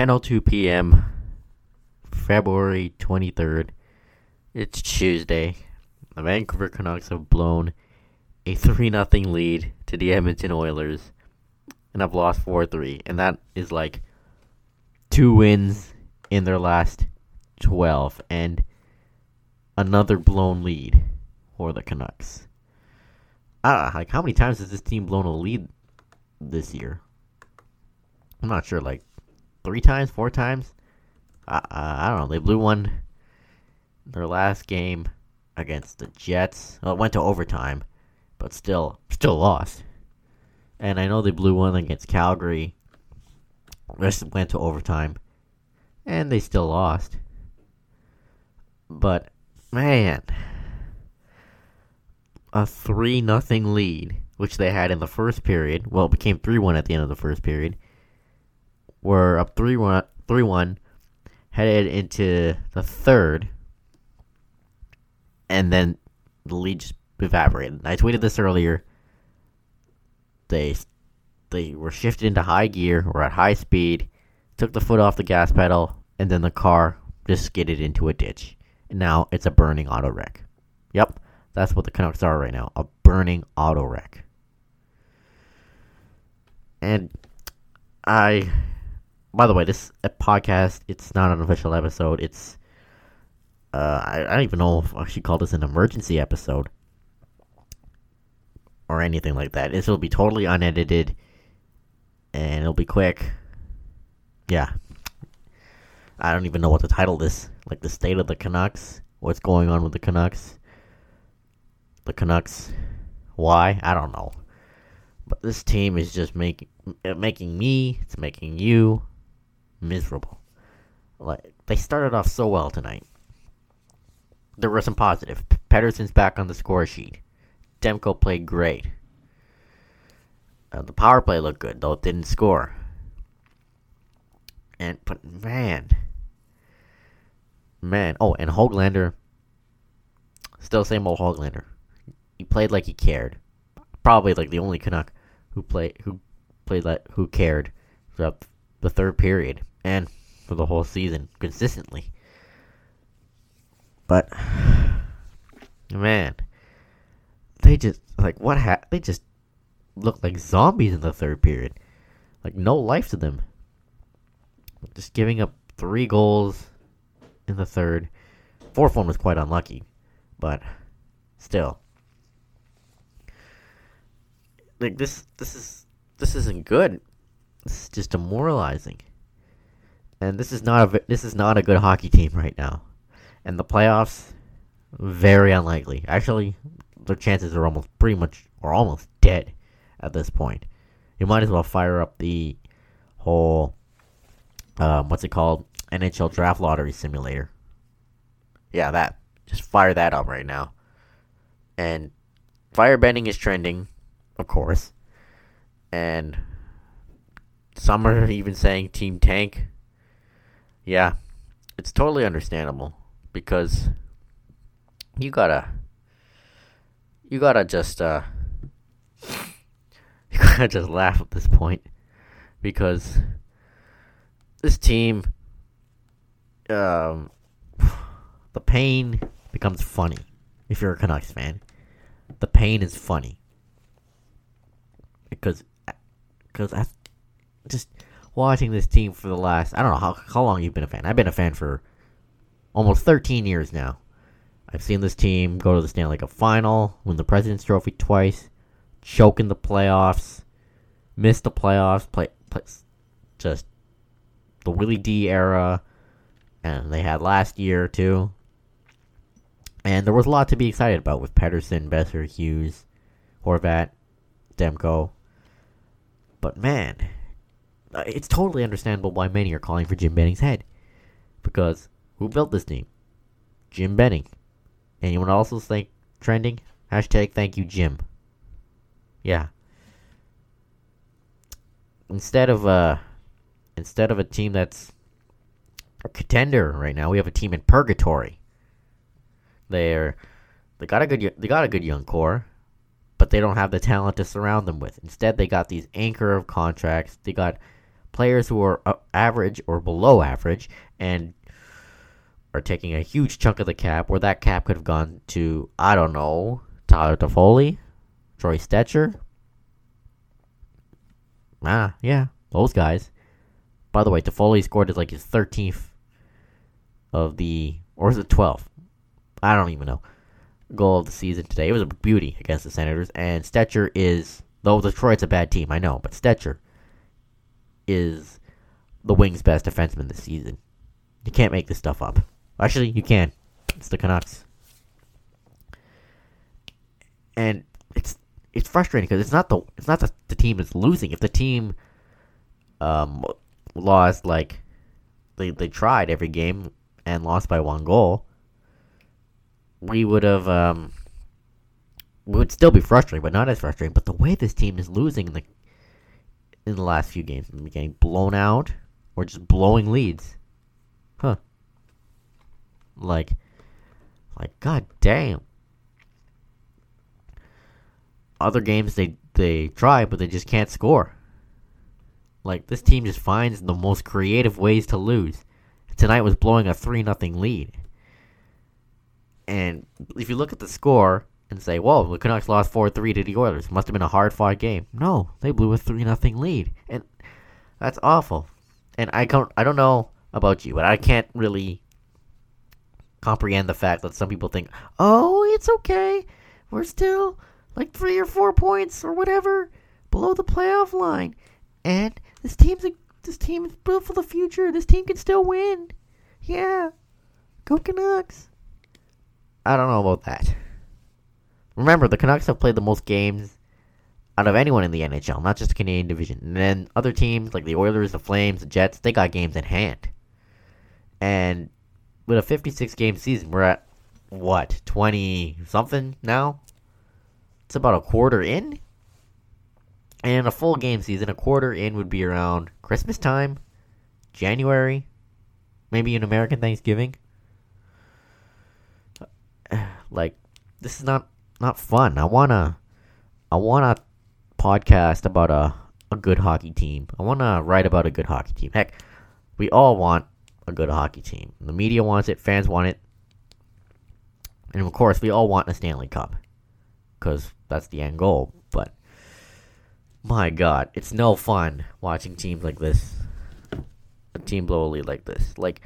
10:02 p.m. February 23rd. It's Tuesday. The Vancouver Canucks have blown a 3 0 lead to the Edmonton Oilers and have lost 4-3 and that is like two wins in their last 12 and another blown lead for the Canucks. Ah, like how many times has this team blown a lead this year? I'm not sure, like three times, four times. Uh, I don't know. They blew one their last game against the Jets. Well, it went to overtime, but still, still lost. And I know they blew one against Calgary. Rest went to overtime, and they still lost. But man, a three nothing lead, which they had in the first period. Well, it became three one at the end of the first period were up 3 1, 3 1 headed into the third, and then the lead just evaporated. I tweeted this earlier. They they were shifted into high gear, were at high speed, took the foot off the gas pedal, and then the car just skidded into a ditch. And now it's a burning auto wreck. Yep, that's what the Canucks are right now a burning auto wreck. And I by the way, this podcast, it's not an official episode. It's, uh, I, I don't even know if I should call this an emergency episode or anything like that. This will be totally unedited and it'll be quick. Yeah. I don't even know what to title this. Like the state of the Canucks. What's going on with the Canucks? The Canucks. Why? I don't know. But this team is just making making me, it's making you, miserable. Like they started off so well tonight. There were some positive. Pettersson's back on the score sheet. Demko played great. Uh, the power play looked good, though it didn't score. And but man, man. Oh, and Hoglander. Still same old Hoglander. He played like he cared. Probably like the only Canuck who played who played like who cared throughout the third period and for the whole season consistently. But man, they just like what ha- they just looked like zombies in the third period. Like no life to them. Just giving up three goals in the third. Fourth one was quite unlucky, but still. Like this this is this isn't good. This is just demoralizing and this is not a this is not a good hockey team right now. And the playoffs, very unlikely. Actually, their chances are almost pretty much or almost dead at this point. You might as well fire up the whole um, what's it called NHL draft lottery simulator. Yeah, that just fire that up right now. And FireBenning is trending, of course. And some are even saying Team Tank yeah, it's totally understandable because you gotta, you gotta just, uh, you gotta just laugh at this point because this team, um, the pain becomes funny if you're a Canucks fan. The pain is funny because, because I just watching this team for the last I don't know how how long you've been a fan. I've been a fan for almost 13 years now. I've seen this team go to the Stanley Cup final, win the President's Trophy twice, choke in the playoffs, miss the playoffs, play, play just the Willie D era, and they had last year too. And there was a lot to be excited about with Pettersson, Boeser, Hughes, Horvat, Demko. But man, it's totally understandable why many are calling for Jim Benning's head. Because who built this team? Jim Benning. Anyone else think trending? Hashtag thank you, Jim. Yeah. Instead of uh instead of a team that's a contender right now, we have a team in purgatory. They're they got a good they got a good young core, but they don't have the talent to surround them with. Instead, they got these anchor of contracts. They got players who are uh, average or below average and are taking a huge chunk of the cap, where that cap could have gone to, I don't know, Tyler Toffoli, Troy Stecher. Ah, yeah, those guys. By the way, Toffoli scored like his 13th of the, or is it 12th? I don't even know. Goal of the season today. It was a beauty against the Senators. And Stecher is, though Detroit's a bad team, I know, but Stecher is the Wings' best defenseman this season. You can't make this stuff up. Actually, you can. It's the Canucks. And it's it's frustrating because it's not the it's not the, the team that's losing. If the team um lost like they they tried every game and lost by one goal, we would have um we would still be frustrated, but not as frustrating. But the way this team is losing in the in the last few games, getting blown out or just blowing leads, huh? Like, like god damn. Other games they they try, but they just can't score. Like this team just finds the most creative ways to lose. Tonight was blowing a three nothing lead. And if you look at the score and say, "Whoa, the Canucks lost four three to the Oilers. Must have been a hard fought game." No, they blew a three nothing lead, and that's awful. And I don't, I don't know about you, but I can't really comprehend the fact that some people think, "Oh, it's okay. We're still like three or four points or whatever below the playoff line, and this team's a, this team is built for the future. This team can still win. Yeah, go Canucks." I don't know about that. Remember, the Canucks have played the most games out of anyone in the NHL, not just the Canadian division. And then other teams like the Oilers, the Flames, the Jets, they got games in hand. And with a 56 game season, we're at what, 20 something now? It's about a quarter in. And a full game season, a quarter in would be around Christmas time, January, maybe an American Thanksgiving. Like, this is not not fun. I wanna I wanna podcast about a a good hockey team. I want to write about a good hockey team. Heck, we all want a good hockey team. The media wants it, fans want it. And of course, we all want a Stanley Cup cuz that's the end goal, but my god, it's no fun watching teams like this. A team blow a lead like this. Like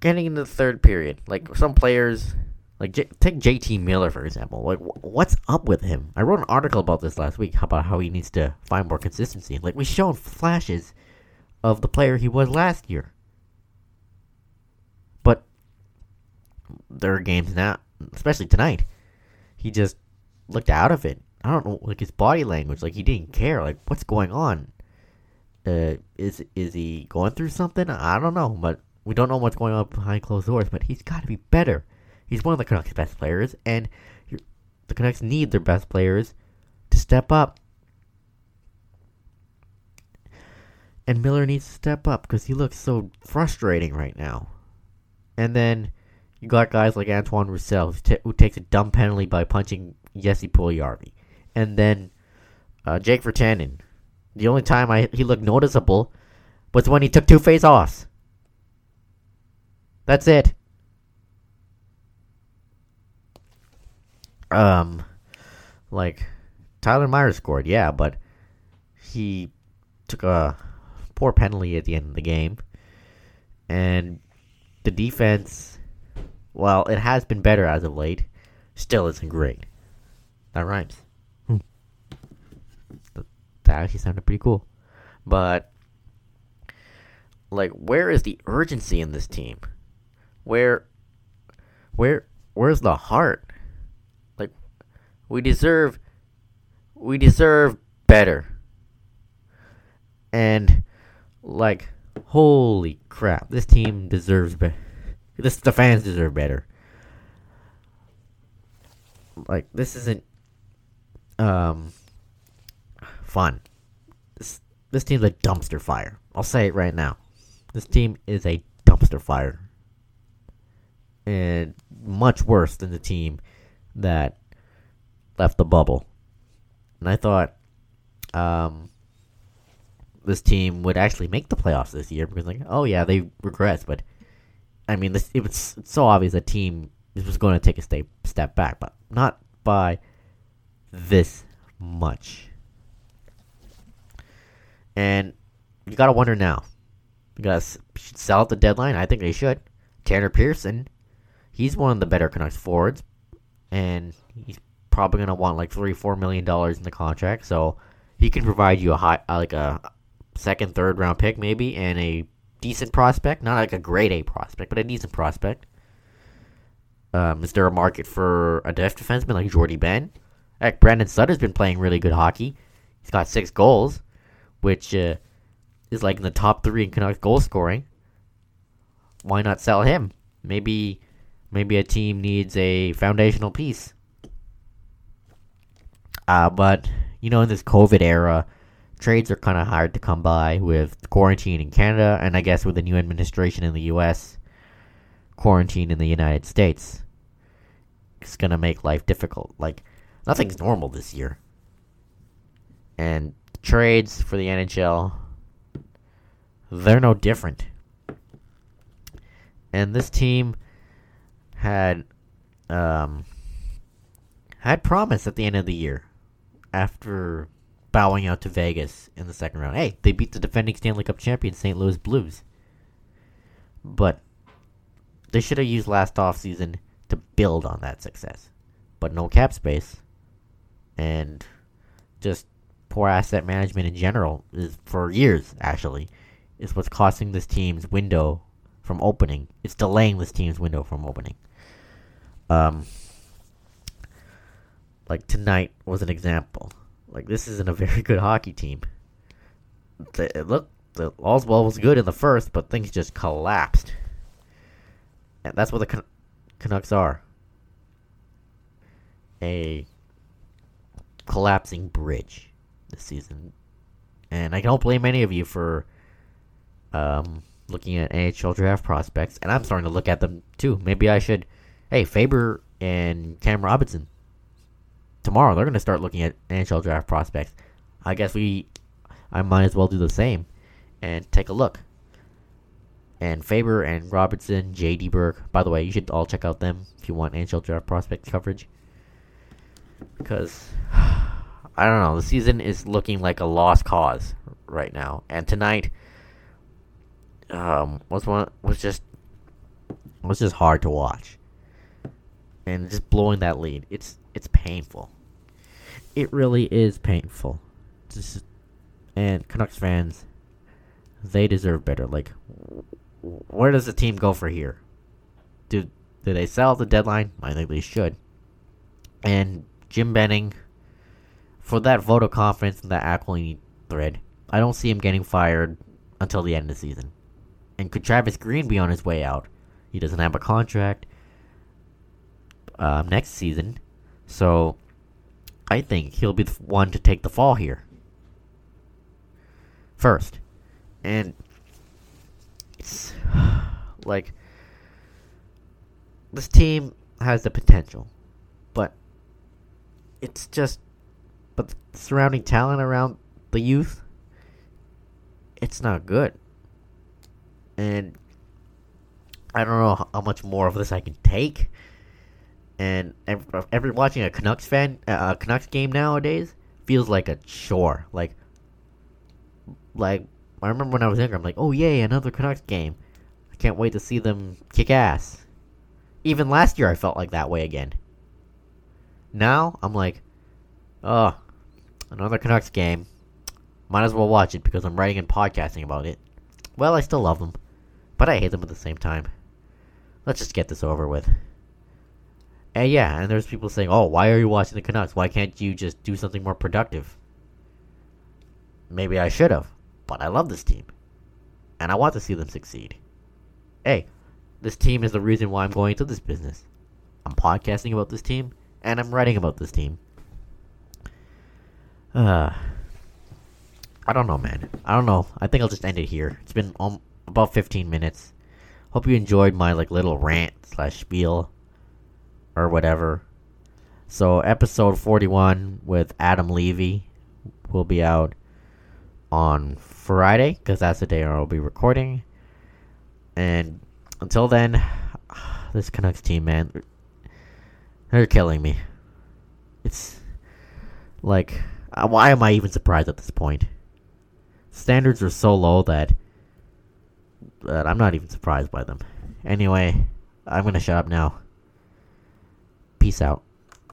getting into the third period. Like some players like J- take JT Miller for example. Like wh- what's up with him? I wrote an article about this last week about how he needs to find more consistency. Like we've shown flashes of the player he was last year. But there are games now, especially tonight. He just looked out of it. I don't know, like his body language, like he didn't care. Like what's going on? Uh, is is he going through something? I don't know, but we don't know what's going on behind closed doors. But he's got to be better. He's one of the Canucks' best players, and the Canucks need their best players to step up. And Miller needs to step up because he looks so frustrating right now. And then you got guys like Antoine Roussel who, t- who takes a dumb penalty by punching Jesse Puljujarvi. And then uh, Jake Virtanen. The only time I he looked noticeable was when he took two face-offs. That's it. Um, like Tyler Myers scored, yeah, but he took a poor penalty at the end of the game, and the defense, well, it has been better as of late, still isn't great. That rhymes. Hmm. That actually sounded pretty cool, but like, where is the urgency in this team? Where, where, where's the heart? We deserve we deserve better. And like holy crap, this team deserves better. This the fans deserve better. Like this isn't um fun. This this team's a dumpster fire. I'll say it right now. This team is a dumpster fire. And much worse than the team that left the bubble. And I thought, um, this team would actually make the playoffs this year because like, oh yeah, they regressed, but I mean, this it was it's so obvious the team was going to take a step step back, but not by this much. And you gotta wonder now. You gotta sell at the deadline. I think they should. Tanner Pearson, he's one of the better Canucks forwards, and he's probably gonna want like three, four million dollars in the contract. So he can provide you a high, uh, like a second, third round pick maybe, and a decent prospect, not like a grade A prospect, but a decent prospect. Um, is there a market for a depth defenseman like Jordie Benn? Heck, Brandon Sutter's been playing really good hockey. He's got six goals, which uh, is like in the top three in Canucks goal scoring. Why not sell him? Maybe, maybe a team needs a foundational piece. Uh, but you know, in this COVID era, trades are kind of hard to come by with quarantine in Canada, and I guess with the new administration in the U.S., quarantine in the United States. It's gonna make life difficult. Like nothing's normal this year. And trades for the NHL, they're no different. And this team had um, had promise at the end of the year after bowing out to Vegas in the second round. Hey, they beat the defending Stanley Cup champion St. Louis Blues. But they should have used last offseason to build on that success. But no cap space. And just poor asset management in general is for years actually is what's costing this team's window from opening. It's delaying this team's window from opening. Um like tonight was an example. Like this isn't a very good hockey team. The, look, the Oswald was good in the first, but things just collapsed. And that's what the Can- Canucks are. A collapsing bridge this season. And I don't blame any of you for um, looking at NHL draft prospects, and I'm starting to look at them too. Maybe I should. Hey, Faber and Cam Robinson. Tomorrow they're going to start looking at NHL draft prospects. I guess we, I might as well do the same, and take a look. And Faber and Robertson, J.D. Burke. By the way, you should all check out them if you want NHL draft prospect coverage. Because I don't know, the season is looking like a lost cause right now. And tonight um, was one was just was just hard to watch. And just blowing that lead, it's it's painful. It really is painful. Just, and Canucks fans, they deserve better. Like, where does the team go for here? Do do they sell the deadline? I think they should. And Jim Benning, for that vote of confidence in that Aquilini thread, I don't see him getting fired until the end of the season. And could Travis Green be on his way out? He doesn't have a contract um, next season, so I think he'll be the one to take the fall here. First. And it's like this team has the potential, but it's just but the surrounding talent around the youth it's not good. And I don't know how much more of this I can take. And every, every watching a Canucks fan, uh, a Canucks game nowadays feels like a chore. Like, like I remember when I was younger, I'm like, oh yay, another Canucks game. I can't wait to see them kick ass. Even last year, I felt like that way again. Now I'm like, oh, another Canucks game. Might as well watch it because I'm writing and podcasting about it. Well, I still love them, but I hate them at the same time. Let's just get this over with. And yeah, and there's people saying, "Oh, why are you watching the Canucks? Why can't you just do something more productive?" Maybe I should have, but I love this team, and I want to see them succeed. Hey, this team is the reason why I'm going into this business. I'm podcasting about this team, and I'm writing about this team. Uh, I don't know, man. I don't know. I think I'll just end it here. It's been um, about 15 minutes. Hope you enjoyed my like little rant slash spiel or whatever. So episode 41 with Adam Levy will be out on Friday because that's the day I'll be recording. And until then, this Canucks team, man, they're killing me. It's like, uh, why am I even surprised at this point? Standards are so low that, that I'm not even surprised by them. Anyway, I'm gonna shut up now. Peace out.